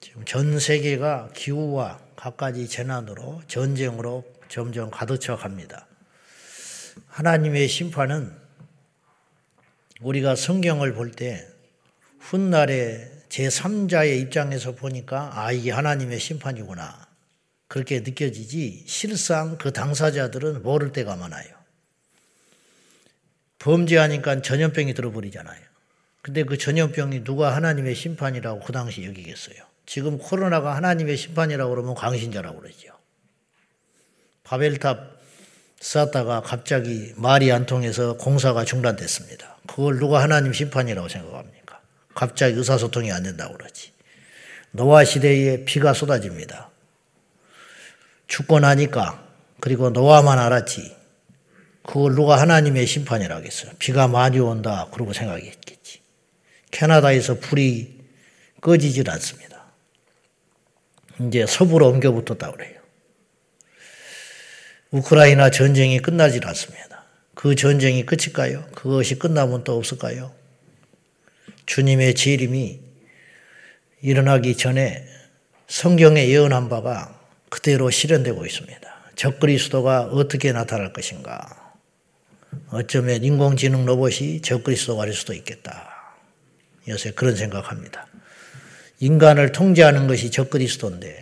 지금 전 세계가 기후와 갖가지 재난으로 전쟁으로 점점 가득 차 갑니다. 하나님의 심판은 우리가 성경을 볼 때 훗날에 제3자의 입장에서 보니까 아, 이게 하나님의 심판이구나. 그렇게 느껴지지 실상 그 당사자들은 모를 때가 많아요. 범죄하니까 전염병이 들어버리잖아요. 근데 그 전염병이 누가 하나님의 심판이라고 그 당시 여기겠어요. 지금 코로나가 하나님의 심판이라고 그러면 광신자라고 그러죠. 바벨탑 쌓다가 갑자기 말이 안 통해서 공사가 중단됐습니다. 그걸 누가 하나님 심판이라고 생각합니까? 갑자기 의사소통이 안 된다고 그러지. 노아 시대에 비가 쏟아집니다. 죽고 나니까 그리고 노아만 알았지. 그걸 누가 하나님의 심판이라고 했어요. 비가 많이 온다. 그러고 생각했겠지. 캐나다에서 불이 꺼지질 않습니다. 이제 서부로 옮겨붙었다 그래요. 우크라이나 전쟁이 끝나질 않습니다. 그 전쟁이 끝일까요? 그것이 끝나면 또 없을까요? 주님의 재림이 일어나기 전에 성경에 예언한 바가 그대로 실현되고 있습니다. 적그리스도가 어떻게 나타날 것인가? 어쩌면 인공지능 로봇이 적그리스도가 될 수도 있겠다. 요새 그런 생각합니다. 인간을 통제하는 것이 적그리스도인데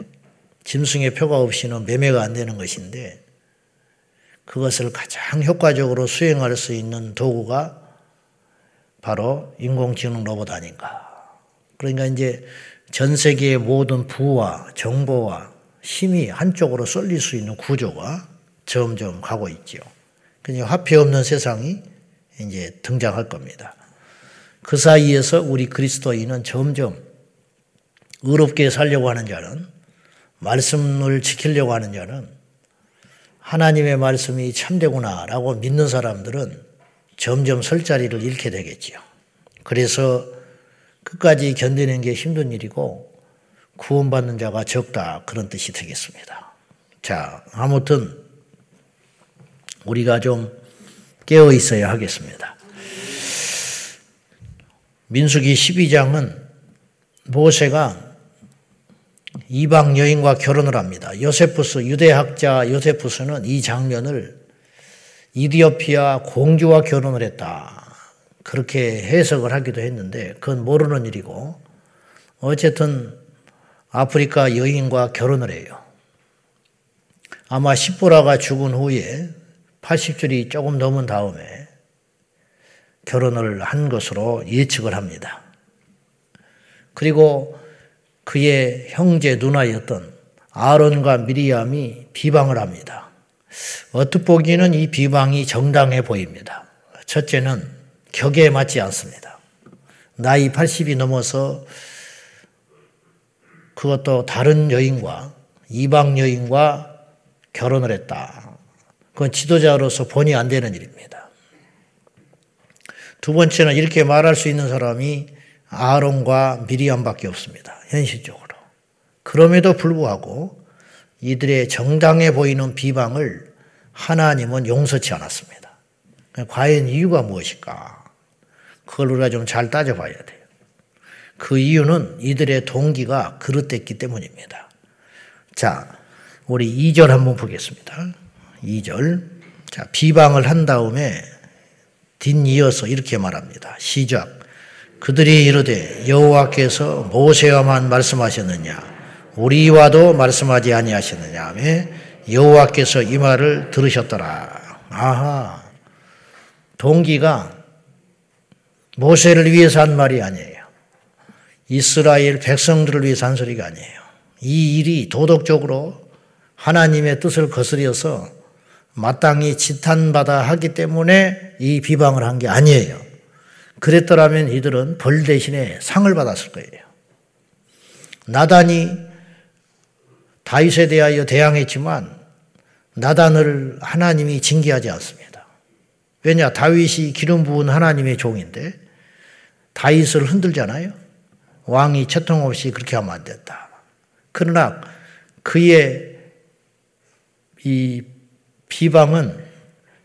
짐승의 표가 없이는 매매가 안 되는 것인데 그것을 가장 효과적으로 수행할 수 있는 도구가 바로 인공지능 로봇 아닌가. 그러니까 이제 전 세계의 모든 부와 정보와 힘이 한쪽으로 쏠릴 수 있는 구조가 점점 가고 있죠. 그러니까 화폐 없는 세상이 이제 등장할 겁니다. 그 사이에서 우리 그리스도인은 점점 의롭게 살려고 하는 자는 말씀을 지키려고 하는 자는 하나님의 말씀이 참되구나라고 믿는 사람들은 점점 설 자리를 잃게 되겠지요. 그래서 끝까지 견디는 게 힘든 일이고 구원받는 자가 적다 그런 뜻이 되겠습니다. 자, 아무튼 우리가 좀 깨어 있어야 하겠습니다. 민수기 12장은 모세가 이방 여인과 결혼을 합니다. 요세푸스 유대학자 요세푸스는 이 장면을 이디오피아 공주와 결혼을 했다. 그렇게 해석을 하기도 했는데 그건 모르는 일이고 어쨌든 아프리카 여인과 결혼을 해요. 아마 시보라가 죽은 후에 80줄이 조금 넘은 다음에 결혼을 한 것으로 예측을 합니다. 그리고 그의 형제 누나였던 아론과 미리암이 비방을 합니다. 어떻게 보기에는 이 비방이 정당해 보입니다. 첫째는 격에 맞지 않습니다. 나이 80이 넘어서 그것도 다른 여인과 이방 여인과 결혼을 했다. 그건 지도자로서 본이 안 되는 일입니다. 두 번째는 이렇게 말할 수 있는 사람이 아론과 미리암밖에 없습니다. 현실적으로. 그럼에도 불구하고 이들의 정당해 보이는 비방을 하나님은 용서치 않았습니다. 과연 이유가 무엇일까? 그걸 우리가 좀 잘 따져봐야 돼요. 그 이유는 이들의 동기가 그릇됐기 때문입니다. 자, 우리 2절 한번 보겠습니다. 2절. 자, 비방을 한 다음에 뒷이어서 이렇게 말합니다. 시작. 그들이 이르되 여호와께서 모세와만 말씀하셨느냐 우리와도 말씀하지 아니하셨느냐 하며 여호와께서 이 말을 들으셨더라. 아하. 동기가 모세를 위해서 한 말이 아니에요. 이스라엘 백성들을 위해서 한 소리가 아니에요. 이 일이 도덕적으로 하나님의 뜻을 거스려서 마땅히 지탄받아 하기 때문에 이 비방을 한 게 아니에요. 그랬더라면 이들은 벌 대신에 상을 받았을 거예요. 나단이 다윗에 대하여 대항했지만 나단을 하나님이 징계하지 않습니다. 왜냐 다윗이 기름 부은 하나님의 종인데 다윗을 흔들잖아요. 왕이 채통 없이 그렇게 하면 안 된다. 그러나 그의 이 비방은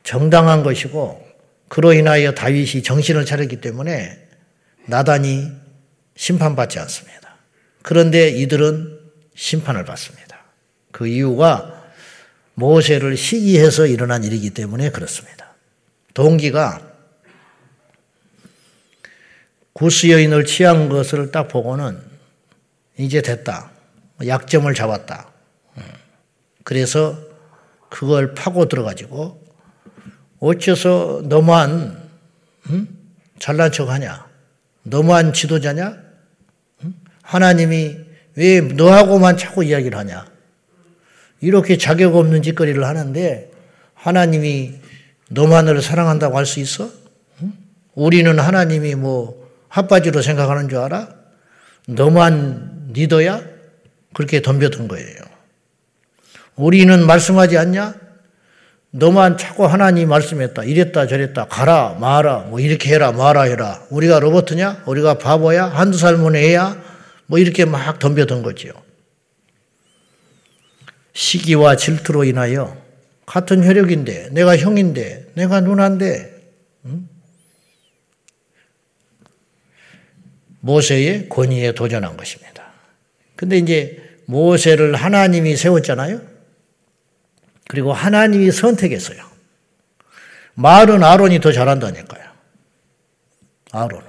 정당한 것이고 그로 인하여 다윗이 정신을 차렸기 때문에 나단이 심판받지 않습니다. 그런데 이들은 심판을 받습니다. 그 이유가 모세를 시기해서 일어난 일이기 때문에 그렇습니다. 동기가 구스 여인을 취한 것을 딱 보고는 이제 됐다. 약점을 잡았다. 그래서 그걸 파고 들어가지고 어째서 너무한 음? 잘난 척하냐? 너무한 지도자냐? 음? 하나님이 왜 너하고만 자꾸 이야기를 하냐? 이렇게 자격 없는 짓거리를 하는데 하나님이 너만을 사랑한다고 할 수 있어? 음? 우리는 하나님이 뭐 핫바지로 생각하는 줄 알아? 너만 리더야? 그렇게 덤벼든 거예요. 우리는 말씀하지 않냐? 너만 자꾸 하나님 말씀했다. 이랬다 저랬다. 가라 마라 뭐 이렇게 해라 마라 해라. 우리가 로버트냐? 우리가 바보야? 한두 살문 애야? 뭐 이렇게 막 덤벼든 거지요. 시기와 질투로 인하여 같은 혈육인데 내가 형인데 내가 누나인데 응? 모세의 권위에 도전한 것입니다. 근데 이제 모세를 하나님이 세웠잖아요. 그리고 하나님이 선택했어요. 말은 아론이 더 잘한다니까요. 아론은.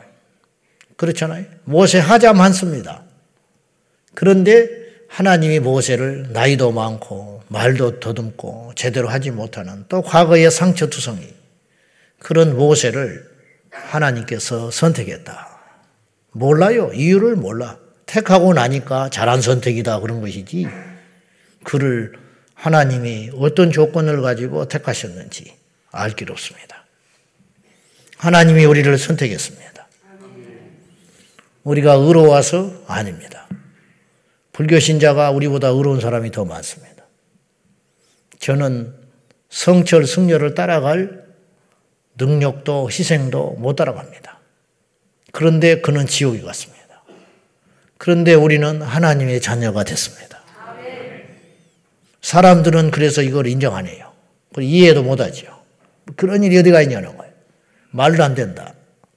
그렇잖아요. 모세 하자 많습니다. 그런데 하나님이 모세를 나이도 많고 말도 더듬고 제대로 하지 못하는 또 과거의 상처투성이 그런 모세를 하나님께서 선택했다. 몰라요. 이유를 몰라. 택하고 나니까 잘한 선택이다 그런 것이지. 그를 하나님이 어떤 조건을 가지고 택하셨는지 알 길 없습니다. 하나님이 우리를 선택했습니다. 우리가 의로워서 아닙니다. 불교 신자가 우리보다 의로운 사람이 더 많습니다. 저는 성철 승려를 따라갈 능력도 희생도 못 따라갑니다. 그런데 그는 지옥에 갔습니다. 그런데 우리는 하나님의 자녀가 됐습니다. 사람들은 그래서 이걸 인정 안 해요. 이해도 못 하죠. 그런 일이 어디가 있냐는 거예요. 말도 안 된다.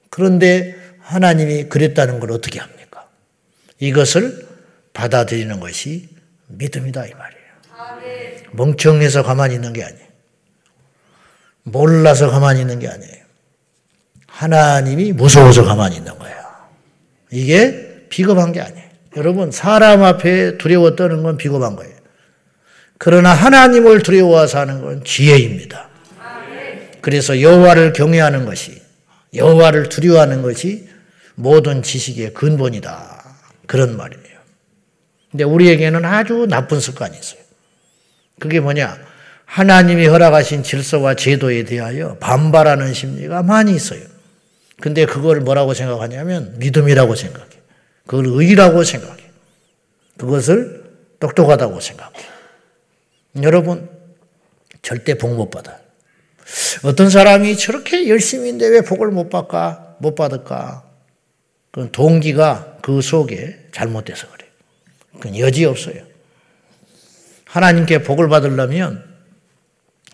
그런데 하나님이 그랬다는 걸 어떻게 합니까? 이것을 받아들이는 것이 믿음이다 이 말이에요. 멍청해서 가만히 있는 게 아니에요. 몰라서 가만히 있는 게 아니에요. 하나님이 무서워서 가만히 있는 거예요. 이게 비겁한 게 아니에요. 여러분, 사람 앞에 두려워 떠는 건 비겁한 거예요. 그러나 하나님을 두려워서 하는 건 지혜입니다. 그래서 여호와를 경외하는 것이 여호와를 두려워하는 것이 모든 지식의 근본이다. 그런 말이에요. 근데 우리에게는 아주 나쁜 습관이 있어요. 그게 뭐냐? 하나님이 허락하신 질서와 제도에 대하여 반발하는 심리가 많이 있어요. 근데 그걸 뭐라고 생각하냐면 믿음이라고 생각해. 그걸 의라고 생각해. 그것을 똑똑하다고 생각해. 여러분, 절대 복 못 받아요. 어떤 사람이 저렇게 열심히인데 왜 복을 못 받까? 못 받을까? 그 동기가 그 속에 잘못돼서 그래요. 그건 여지 없어요. 하나님께 복을 받으려면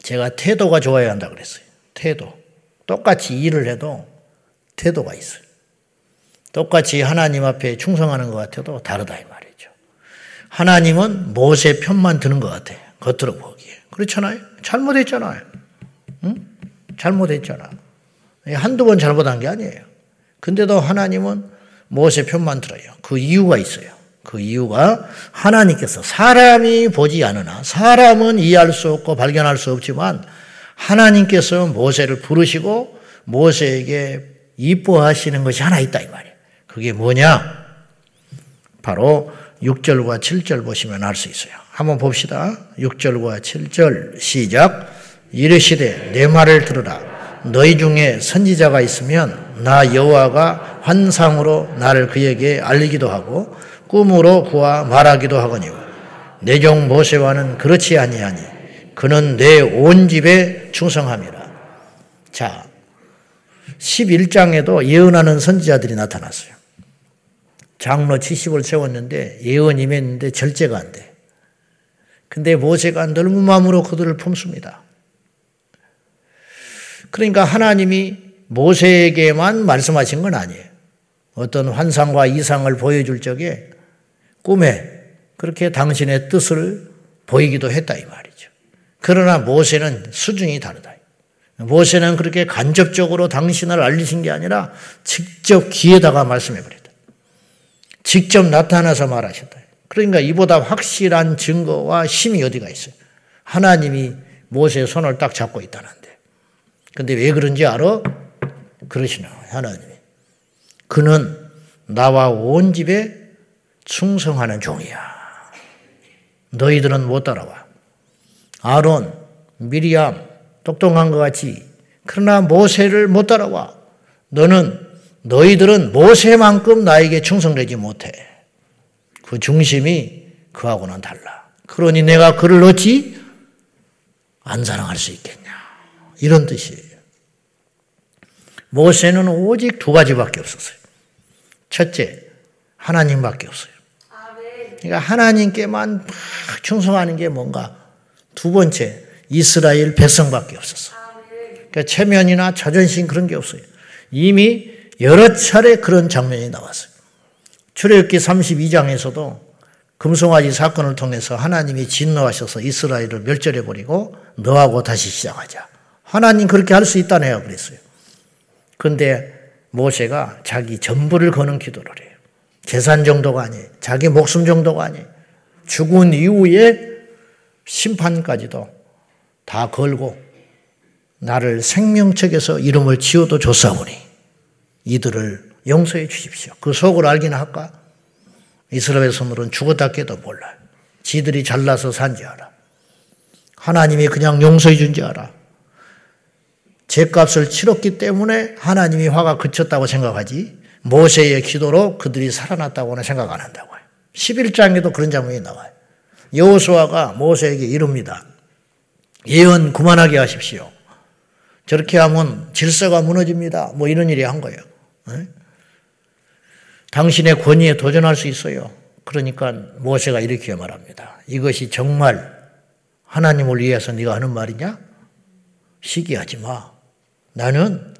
제가 태도가 좋아야 한다 그랬어요. 태도. 똑같이 일을 해도 태도가 있어요. 똑같이 하나님 앞에 충성하는 것 같아도 다르다 이 말이죠. 하나님은 모세 편만 드는 것 같아요. 겉으로 보기에. 그렇잖아요. 잘못했잖아요. 응? 잘못했잖아. 한두 번 잘못한 게 아니에요. 근데도 하나님은 모세 편만 들어요. 그 이유가 있어요. 그 이유가 하나님께서 사람이 보지 않으나 사람은 이해할 수 없고 발견할 수 없지만 하나님께서 모세를 부르시고 모세에게 이뻐하시는 것이 하나 있다 이 말이에요. 그게 뭐냐? 바로 6절과 7절 보시면 알 수 있어요. 한번 봅시다. 6절과 7절 시작. 이르시되 내 말을 들으라. 너희 중에 선지자가 있으면 나 여호와가 환상으로 나를 그에게 알리기도 하고 꿈으로 그와 말하기도 하거니와 내 종 모세와는 그렇지 아니하니 그는 내 온 집에 충성함이라. 자, 11장에도 예언하는 선지자들이 나타났어요. 장로 70을 세웠는데 예언 임했는데 절제가 안 돼. 근데 모세가 넓은 마음으로 그들을 품습니다. 그러니까 하나님이 모세에게만 말씀하신 건 아니에요. 어떤 환상과 이상을 보여줄 적에 꿈에 그렇게 당신의 뜻을 보이기도 했다 이 말이죠. 그러나 모세는 수준이 다르다. 모세는 그렇게 간접적으로 당신을 알리신 게 아니라 직접 귀에다가 말씀해 버렸다. 직접 나타나서 말하셨다. 그러니까 이보다 확실한 증거와 힘이 어디가 있어요? 하나님이 모세의 손을 딱 잡고 있다는데. 근데 왜 그런지 알아? 그러시나, 하나님이. 그는 나와 온 집에 충성하는 종이야. 너희들은 못 따라와. 아론, 미리암, 똑똑한 것 같이. 그러나 모세를 못 따라와. 너는, 너희들은 모세만큼 나에게 충성되지 못해. 그 중심이 그하고는 달라. 그러니 내가 그를 어찌 안 사랑할 수 있겠냐. 이런 뜻이에요. 모세는 오직 두 가지밖에 없었어요. 첫째, 하나님밖에 없어요. 그러니까 하나님께만 막 충성하는 게 뭔가. 두 번째, 이스라엘 백성밖에 없었어. 그러니까 체면이나 자존심 그런 게 없어요. 이미 여러 차례 그런 장면이 나왔어요. 출애굽기 32장에서도 금송아지 사건을 통해서 하나님이 진노하셔서 이스라엘을 멸절해 버리고 너하고 다시 시작하자. 하나님 그렇게 할 수 있다네요. 그랬어요. 근데 모세가 자기 전부를 거는 기도를 해요. 재산 정도가 아니에요. 자기 목숨 정도가 아니에요. 죽은 이후에 심판까지도 다 걸고 나를 생명책에서 이름을 지어도 줬사오니 이들을 용서해 주십시오. 그 속을 알기나 할까? 이스라엘 선물은 죽었다 깨도 몰라요. 지들이 잘나서 산지 알아. 하나님이 그냥 용서해 준지 알아. 죄값을 치렀기 때문에 하나님이 화가 그쳤다고 생각하지 모세의 기도로 그들이 살아났다고는 생각 안 한다고요. 11장에도 그런 장면이 나와요. 여호수아가 모세에게 이릅니다. 예언 그만하게 하십시오. 저렇게 하면 질서가 무너집니다. 뭐 이런 일이 한 거예요. 당신의 권위에 도전할 수 있어요. 그러니까 모세가 이렇게 말합니다. 이것이 정말 하나님을 위해서 네가 하는 말이냐? 시기하지 마. 나는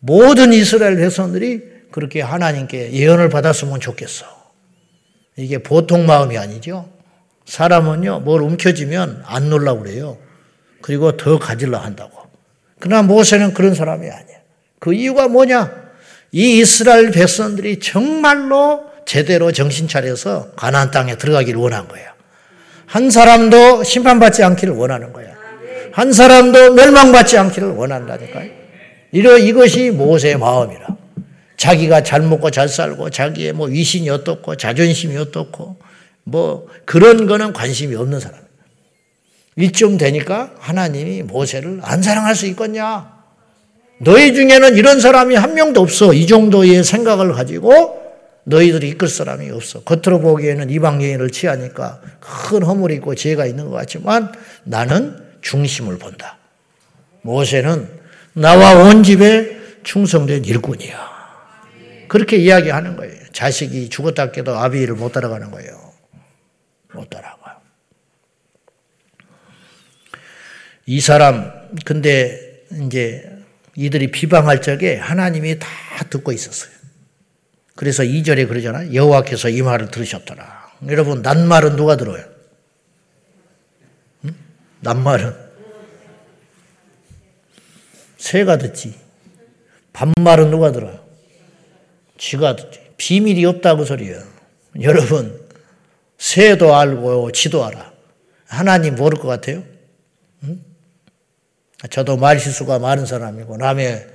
모든 이스라엘 백성들이 그렇게 하나님께 예언을 받았으면 좋겠어. 이게 보통 마음이 아니죠. 사람은요, 뭘 움켜쥐면 안 놀라고 그래요. 그리고 더 가질러 한다고. 그러나 모세는 그런 사람이 아니야. 그 이유가 뭐냐? 이 이스라엘 백성들이 정말로 제대로 정신 차려서 가나안 땅에 들어가기를 원한 거예요. 한 사람도 심판받지 않기를 원하는 거야. 한 사람도 멸망받지 않기를 원한다니까요. 이러 이것이 모세의 마음이라. 자기가 잘 먹고 잘 살고 자기의 뭐 위신이 어떻고 자존심이 어떻고 뭐 그런 거는 관심이 없는 사람. 이쯤 되니까 하나님이 모세를 안 사랑할 수 있겠냐? 너희 중에는 이런 사람이 한 명도 없어. 이 정도의 생각을 가지고 너희들이 이끌 사람이 없어. 겉으로 보기에는 이방 여인을 취하니까 큰 허물이 있고 죄가 있는 것 같지만 나는 중심을 본다. 모세는 나와 온 집에 충성된 일꾼이야. 그렇게 이야기하는 거예요. 자식이 죽었다 깨도 아비를 못 따라가는 거예요. 못 따라가요. 이 사람, 근데 이제 이들이 비방할 적에 하나님이 다 듣고 있었어요. 그래서 2절에 그러잖아요. 여호와께서 이 말을 들으셨더라. 여러분, 낱말은 누가 들어요? 응? 낱말은 새가 듣지. 반말은 누가 들어요? 쥐가 듣지. 비밀이 없다고 소리예요. 여러분, 새도 알고 쥐도 알아. 하나님 모를 것 같아요? 응? 저도 말실수가 많은 사람이고 남의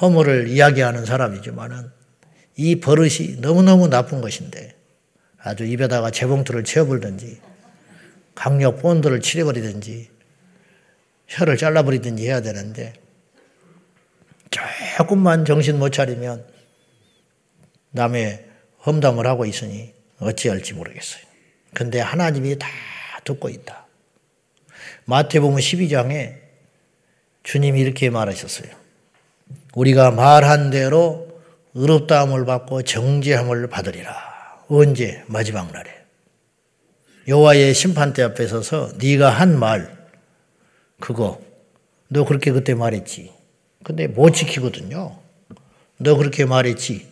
허물을 이야기하는 사람이지만은 이 버릇이 너무너무 나쁜 것인데 아주 입에다가 재봉틀을 채워버리든지 강력 본드를 칠해버리든지 혀를 잘라버리든지 해야 되는데 조금만 정신 못 차리면 남의 험담을 하고 있으니 어찌할지 모르겠어요. 근데 하나님이 다 듣고 있다. 마태복음 12장에 주님이 이렇게 말하셨어요. 우리가 말한 대로 의롭다함을 받고 정죄함을 받으리라. 언제? 마지막 날에. 여호와의 심판대 앞에 서서 네가 한 말 그거 너 그렇게 그때 말했지. 근데 못 지키거든요. 너 그렇게 말했지.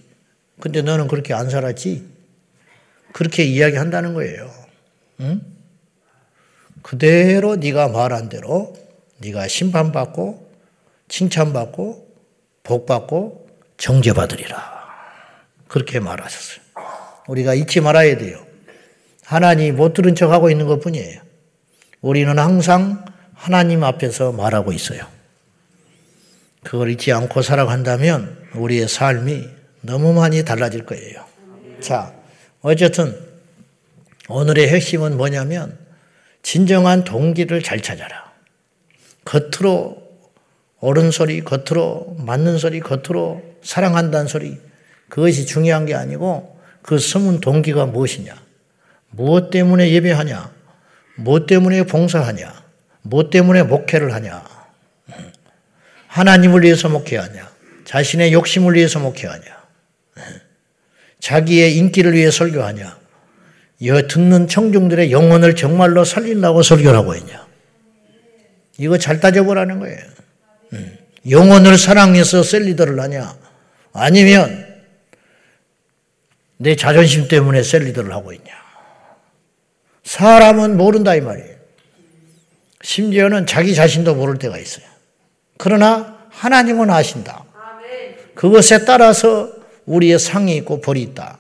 근데 너는 그렇게 안 살았지. 그렇게 이야기한다는 거예요. 응? 그대로 네가 말한 대로 네가 심판받고 칭찬받고 복받고 정죄받으리라. 그렇게 말하셨어요. 우리가 잊지 말아야 돼요. 하나님 못 들은 척 하고 있는 것 뿐이에요. 우리는 항상 하나님 앞에서 말하고 있어요. 그걸 잊지 않고 살아간다면 우리의 삶이 너무 많이 달라질 거예요. 자, 어쨌든 오늘의 핵심은 뭐냐면 진정한 동기를 잘 찾아라. 겉으로 옳은 소리, 겉으로 맞는 소리, 겉으로 사랑한다는 소리 그것이 중요한 게 아니고 그 숨은 동기가 무엇이냐? 무엇 때문에 예배하냐? 무엇 때문에 봉사하냐? 무엇 때문에 목회를 하냐? 하나님을 위해서 목회하냐? 자신의 욕심을 위해서 목회하냐? 자기의 인기를 위해 설교하냐? 듣는 청중들의 영혼을 정말로 살리려고 설교를 하고 있냐? 이거 잘 따져보라는 거예요. 영혼을 사랑해서 셀리더를 하냐? 아니면 내 자존심 때문에 셀리더를 하고 있냐? 사람은 모른다 이 말이에요. 심지어는 자기 자신도 모를 때가 있어요. 그러나 하나님은 아신다. 그것에 따라서 우리의 상이 있고 벌이 있다.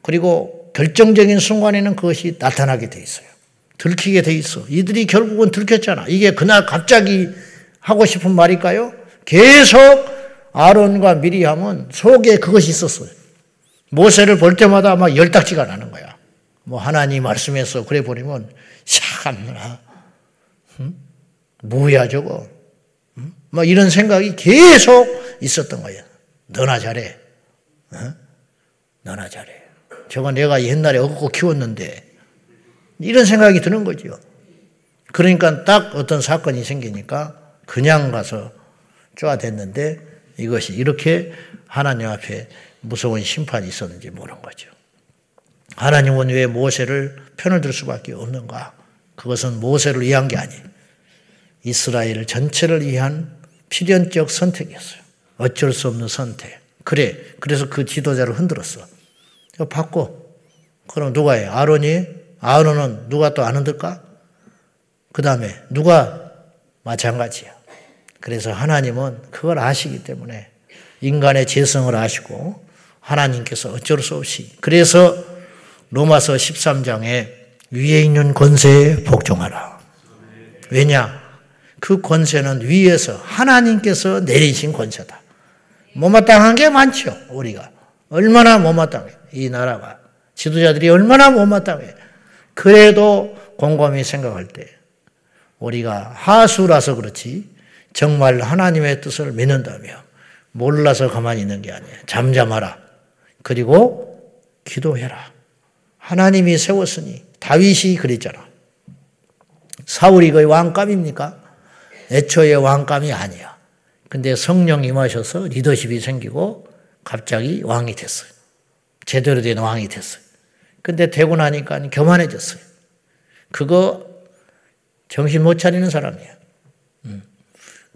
그리고 결정적인 순간에는 그것이 나타나게 돼 있어요. 들키게 돼 있어. 이들이 결국은 들켰잖아. 이게 그날 갑자기 하고 싶은 말일까요? 계속 아론과 미리암은 속에 그것이 있었어요. 모세를 볼 때마다 막 열딱지가 나는 거야. 뭐 하나님 말씀에서 그래 버리면 참나 응? 뭐야 저거 응? 뭐 이런 생각이 계속 있었던 거예요. 너나 잘해. 어? 너나 잘해. 저거 내가 옛날에 얻고 키웠는데 이런 생각이 드는 거죠. 그러니까 딱 어떤 사건이 생기니까 그냥 가서 쪼아댔는데 이것이 이렇게 하나님 앞에 무서운 심판이 있었는지 모르는 거죠. 하나님은 왜 모세를 편을 들 수밖에 없는가? 그것은 모세를 위한 게 아니에요. 이스라엘 전체를 위한 필연적 선택이었어요. 어쩔 수 없는 선택. 그래. 그래서 그 지도자를 흔들었어. 바꿔. 그럼 누가 해? 아론이? 아론은 누가 또 안 흔들까? 그 다음에 누가 마찬가지야. 그래서 하나님은 그걸 아시기 때문에 인간의 재성을 아시고 하나님께서 어쩔 수 없이 그래서 로마서 13장에 위에 있는 권세에 복종하라. 왜냐? 그 권세는 위에서 하나님께서 내리신 권세다. 못마땅한 게 많죠, 우리가. 얼마나 못마땅해. 이 나라가. 지도자들이 얼마나 못마땅해. 그래도 곰곰이 생각할 때 우리가 하수라서 그렇지 정말 하나님의 뜻을 믿는다면 몰라서 가만히 있는 게 아니에요. 잠잠하라. 그리고 기도해라. 하나님이 세웠으니 다윗이 그랬잖아. 사울이 거의 왕감입니까? 애초에 왕감이 아니야. 근데 성령 임하셔서 리더십이 생기고 갑자기 왕이 됐어요. 제대로 된 왕이 됐어요. 근데 되고 나니까 교만해졌어요. 그거 정신 못 차리는 사람이야. 음.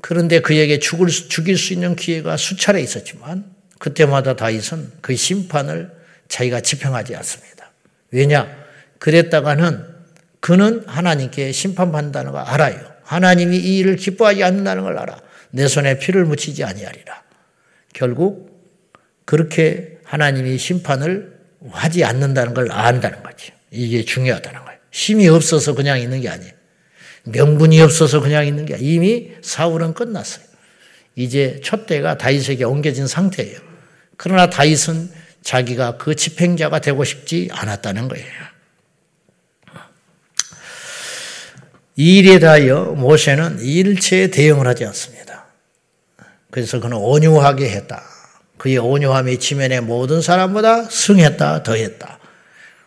그런데 그에게 죽을, 죽일 수 있는 기회가 수차례 있었지만 그때마다 다윗은 그 심판을 자기가 집행하지 않습니다. 왜냐? 그랬다가는 그는 하나님께 심판받는다는 걸 알아요. 하나님이 이 일을 기뻐하지 않는다는 걸 알아. 내 손에 피를 묻히지 아니하리라. 결국 그렇게 하나님이 심판을 하지 않는다는 걸 안다는 거죠. 이게 중요하다는 거예요. 힘이 없어서 그냥 있는 게 아니에요. 명분이 없어서 그냥 있는 게 아니에요. 이미 사울은 끝났어요. 이제 촛대가 다윗에게 옮겨진 상태예요. 그러나 다윗은 자기가 그 집행자가 되고 싶지 않았다는 거예요. 이 일에 대하여 모세는 일체에 대응을 하지 않습니다. 그래서 그는 온유하게 했다. 그의 온유함이 지면의 모든 사람보다 승했다, 더했다.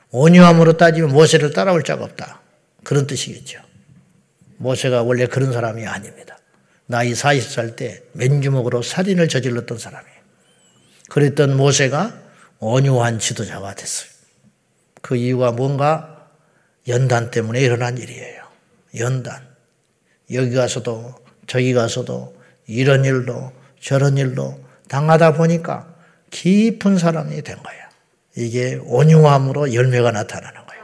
온유함으로 따지면 모세를 따라올 자가 없다. 그런 뜻이겠죠. 모세가 원래 그런 사람이 아닙니다. 나이 40살 때 맨주먹으로 살인을 저질렀던 사람이에요. 그랬던 모세가 온유한 지도자가 됐어요. 그 이유가 뭔가 연단 때문에 일어난 일이에요. 연단. 여기 가서도 저기 가서도 이런 일도 저런 일도 당하다 보니까 깊은 사람이 된 거예요. 이게 온유함으로 열매가 나타나는 거예요.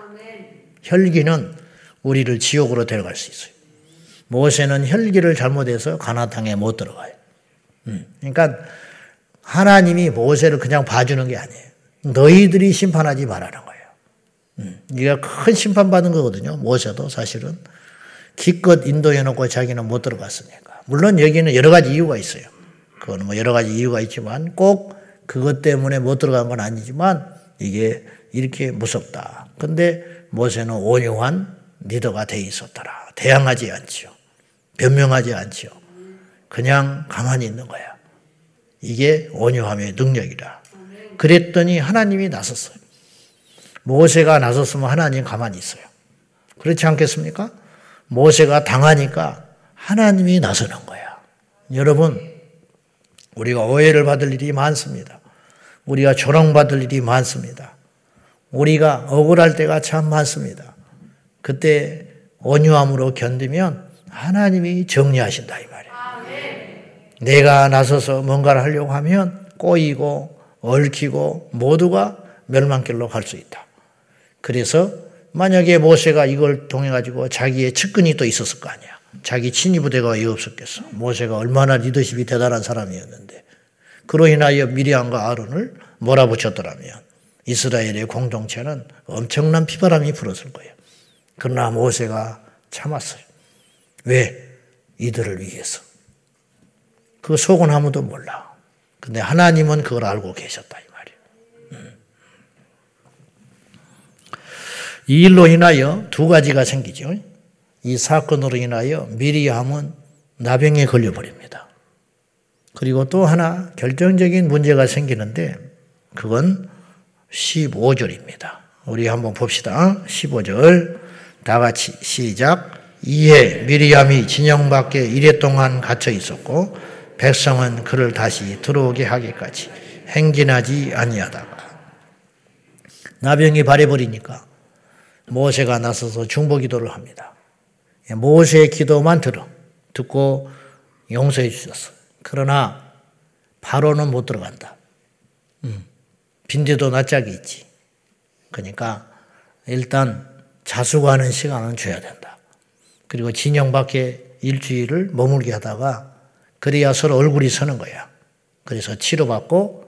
혈기는 우리를 지옥으로 데려갈 수 있어요. 모세는 혈기를 잘못해서 가나 땅에 못 들어가요. 음, 그러니까 하나님이 모세를 그냥 봐주는 게 아니에요. 너희들이 심판하지 말라는 거예요. 음, 네가 큰 심판 받은 거거든요. 모세도 사실은 기껏 인도해 놓고 자기는 못 들어갔으니까. 물론 여기는 여러 가지 이유가 있어요. 그거는 뭐 여러 가지 이유가 있지만 꼭 그것 때문에 못 들어간 건 아니지만 이게 이렇게 무섭다. 근데 모세는 온유한 리더가 돼 있었더라. 대항하지 않지요. 변명하지 않지요. 그냥 가만히 있는 거야. 이게 온유함의 능력이다. 그랬더니 하나님이 나섰어요. 모세가 나섰으면 하나님 가만히 있어요. 그렇지 않겠습니까? 모세가 당하니까 하나님이 나서는 거야. 여러분, 우리가 오해를 받을 일이 많습니다. 우리가 조롱받을 일이 많습니다. 우리가 억울할 때가 참 많습니다. 그때 온유함으로 견디면 하나님이 정리하신다 이 말이에요. 내가 나서서 뭔가를 하려고 하면 꼬이고 얽히고 모두가 멸망길로 갈 수 있다. 그래서 만약에 모세가 이걸 통해 가지고 자기의 측근이 또 있었을 거 아니야. 자기 친위 부대가 왜 없었겠어? 모세가 얼마나 리더십이 대단한 사람이었는데 그로 인하여 미리안과 아론을 몰아붙였더라면 이스라엘의 공동체는 엄청난 피바람이 불었을 거예요. 그러나 모세가 참았어요. 왜? 이들을 위해서. 그 속은 아무도 몰라. 근데 하나님은 그걸 알고 계셨다 이 말이에요. 음. 이 일로 인하여 두 가지가 생기죠. 이 사건으로 인하여 미리암은 나병에 걸려버립니다. 그리고 또 하나 결정적인 문제가 생기는데 그건 15절입니다. 우리 한번 봅시다. 15절 다 같이 시작. 이에 미리암이 진영 밖에 이래 동안 갇혀 있었고 백성은 그를 다시 들어오게 하기까지 행진하지 아니하다가 나병이 발해버리니까 모세가 나서서 중보 기도를 합니다. 모세의 기도만 들어 듣고 용서해 주셨어. 그러나 바로는 못 들어간다. 음, 빈대도 낯짝이 있지. 그러니까 일단 자수하는 시간은 줘야 된다. 그리고 진영 밖에 일주일을 머물게 하다가 그래야 서로 얼굴이 서는 거야. 그래서 치료받고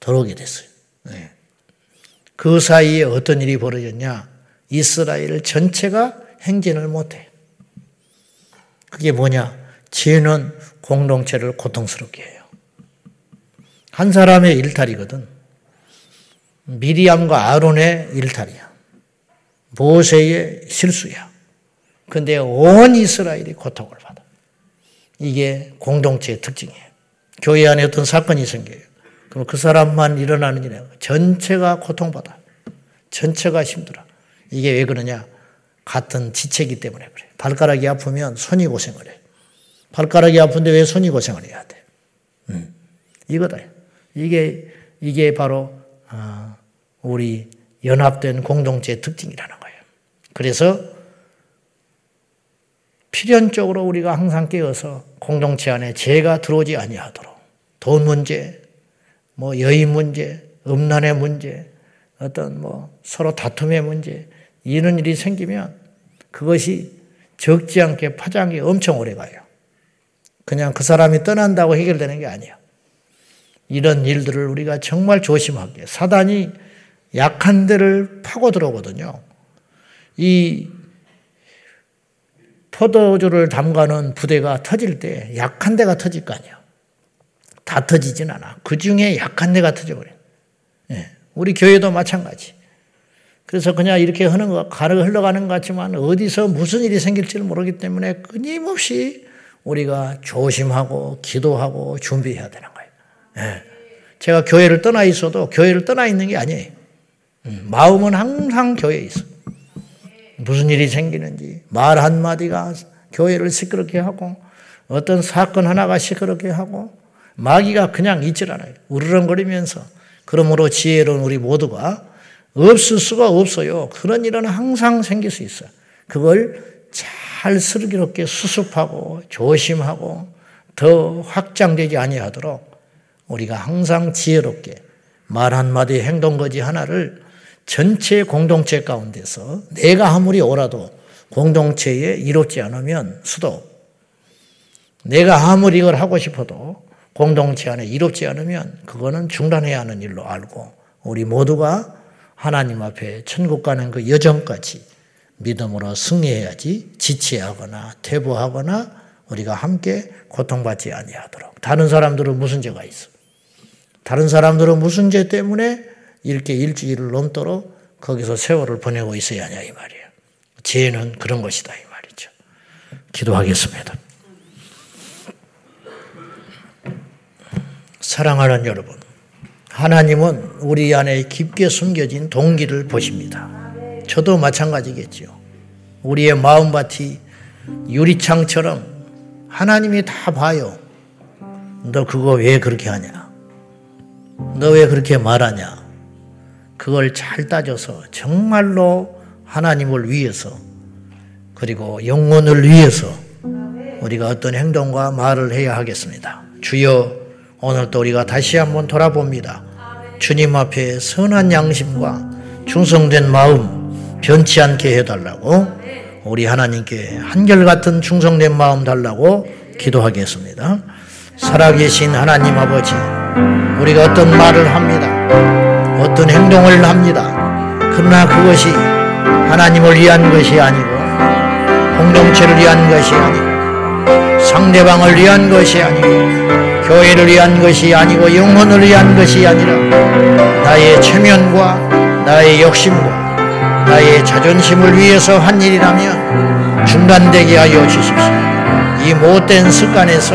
들어오게 됐어요. 네. 그 사이에 어떤 일이 벌어졌냐? 이스라엘 전체가 행진을 못해. 그게 뭐냐? 죄는 공동체를 고통스럽게 해요. 한 사람의 일탈이거든. 미리암과 아론의 일탈이야. 모세의 실수야. 근데 온 이스라엘이 고통을 받아. 이게 공동체의 특징이에요. 교회 안에 어떤 사건이 생겨요. 그럼 그 사람만 일어나는 일이 아니라 전체가 고통받아. 전체가 힘들어. 이게 왜 그러냐? 같은 지체이기 때문에 그래. 발가락이 아프면 손이 고생을 해. 발가락이 아픈데 왜 손이 고생을 해야 돼? 음, 이거다. 이게, 이게 바로, 어, 우리 연합된 공동체의 특징이라는 거예요. 그래서 필연적으로 우리가 항상 깨어서 공동체 안에 죄가 들어오지 아니하도록 돈 문제, 뭐 여인 문제, 음란의 문제, 어떤 뭐 서로 다툼의 문제 이런 일이 생기면 그것이 적지 않게 파장이 엄청 오래 가요. 그냥 그 사람이 떠난다고 해결되는 게 아니야. 이런 일들을 우리가 정말 조심하게 사단이 약한 데를 파고 들어오거든요. 이 포도주를 담가는 부대가 터질 때 약한 데가 터질 거 아니야. 다 터지진 않아. 그 중에 약한 데가 터져버려. 예. 우리 교회도 마찬가지. 그래서 그냥 이렇게 하는 거, 가르 흘러가는 것 같지만 어디서 무슨 일이 생길지를 모르기 때문에 끊임없이 우리가 조심하고 기도하고 준비해야 되는 거예요. 예. 제가 교회를 떠나 있어도 교회를 떠나 있는 게 아니에요. 음, 마음은 항상 교회에 있어. 무슨 일이 생기는지 말 한마디가 교회를 시끄럽게 하고 어떤 사건 하나가 시끄럽게 하고 마귀가 그냥 있질 않아요. 우르렁거리면서 그러므로 지혜로운 우리 모두가 없을 수가 없어요. 그런 일은 항상 생길 수 있어요. 그걸 잘 슬기롭게 수습하고 조심하고 더 확장되지 아니하도록 우리가 항상 지혜롭게 말 한마디 행동 거지 하나를 전체 공동체 가운데서 내가 아무리 오라도 공동체에 이롭지 않으면 수도 내가 아무리 이걸 하고 싶어도 공동체 안에 이롭지 않으면 그거는 중단해야 하는 일로 알고 우리 모두가 하나님 앞에 천국 가는 그 여정까지 믿음으로 승리해야지 지체하거나 퇴보하거나 우리가 함께 고통받지 아니하도록 다른 사람들은 무슨 죄가 있어? 다른 사람들은 무슨 죄 때문에 이렇게 일주일을 넘도록 거기서 세월을 보내고 있어야 하냐 이 말이에요. 죄는 그런 것이다 이 말이죠. 기도하겠습니다. 사랑하는 여러분, 하나님은 우리 안에 깊게 숨겨진 동기를 보십니다. 저도 마찬가지겠죠. 우리의 마음밭이 유리창처럼 하나님이 다 봐요. 너 그거 왜 그렇게 하냐? 너 왜 그렇게 말하냐? 그걸 잘 따져서 정말로 하나님을 위해서 그리고 영혼을 위해서 우리가 어떤 행동과 말을 해야 하겠습니다. 주여 오늘도 우리가 다시 한번 돌아봅니다. 주님 앞에 선한 양심과 충성된 마음 변치 않게 해달라고 우리 하나님께 한결같은 충성된 마음 달라고 기도하겠습니다. 살아계신 하나님 아버지, 우리가 어떤 말을 합니다. 어떤 행동을 합니다. 그러나 그것이 하나님을 위한 것이 아니고 공동체를 위한 것이 아니고 상대방을 위한 것이 아니고 교회를 위한 것이 아니고 영혼을 위한 것이 아니라 나의 체면과 나의 욕심과 나의 자존심을 위해서 한 일이라면 중단되게 하여 주십시오. 이 못된 습관에서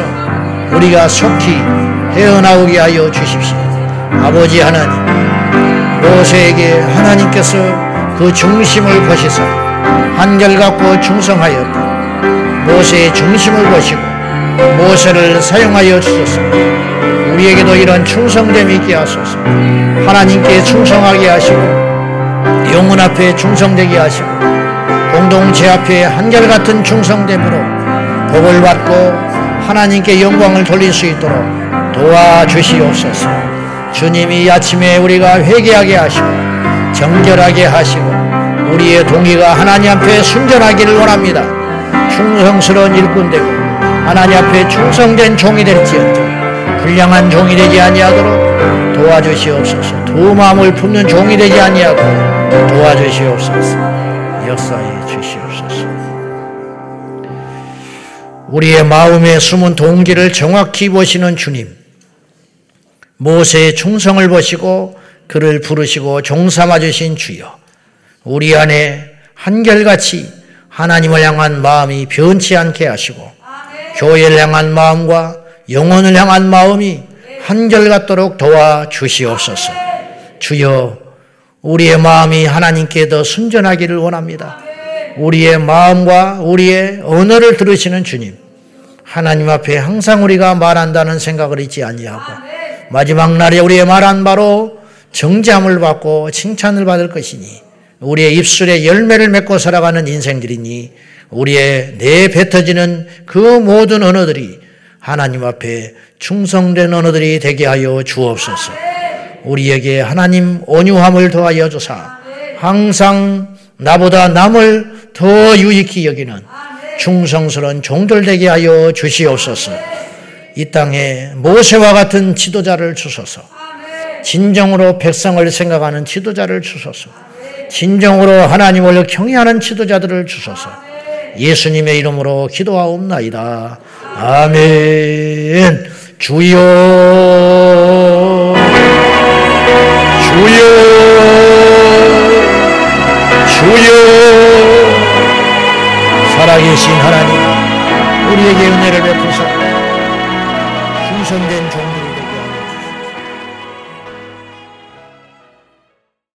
우리가 속히 헤어나오게 하여 주십시오. 아버지 하나님, 모세에게 하나님께서 그 중심을 보시사 한결같고 충성하였다. 모세의 중심을 보시고 모세를 사용하여 주소서. 우리에게도 이런 충성됨이 있게 하소서. 하나님께 충성하게 하시고 영혼 앞에 충성되게 하시고 공동체 앞에 한결같은 충성됨으로 복을 받고 하나님께 영광을 돌릴 수 있도록 도와주시옵소서. 주님이 아침에 우리가 회개하게 하시고 정결하게 하시고 우리의 동의가 하나님 앞에 순전하기를 원합니다. 충성스러운 일꾼 되고 하나님 앞에 충성된 종이 될지언정 불량한 종이 되지 아니하도록 도와주시옵소서. 두 마음을 품는 종이 되지 아니하고 도와주시옵소서. 역사해 주시옵소서. 우리의 마음에 숨은 동기를 정확히 보시는 주님. 모세의 충성을 보시고 그를 부르시고 종삼아 주신 주여. 우리 안에 한결같이 하나님을 향한 마음이 변치 않게 하시고 교회를 향한 마음과 영혼을 향한 마음이 한결같도록 도와 주시옵소서. 주여, 우리의 마음이 하나님께 더 순전하기를 원합니다. 우리의 마음과 우리의 언어를 들으시는 주님, 하나님 앞에 항상 우리가 말한다는 생각을 잊지 아니하고 마지막 날에 우리의 말한 바로 정잠을 받고 칭찬을 받을 것이니 우리의 입술에 열매를 맺고 살아가는 인생들이니 우리의 내 뱉어지는 그 모든 언어들이 하나님 앞에 충성된 언어들이 되게 하여 주옵소서. 우리에게 하나님 온유함을 더하여 주사 항상 나보다 남을 더 유익히 여기는 충성스러운 종들 되게 하여 주시옵소서. 이 땅에 모세와 같은 지도자를 주소서. 진정으로 백성을 생각하는 지도자를 주소서. 진정으로 하나님을 경외하는 지도자들을 주소서. 예수님의 이름으로 기도하옵나이다. 아멘. 주여, 주여, 주여, 살아계신 하나님, 우리에게 은혜를 베푸사, 충성된 종들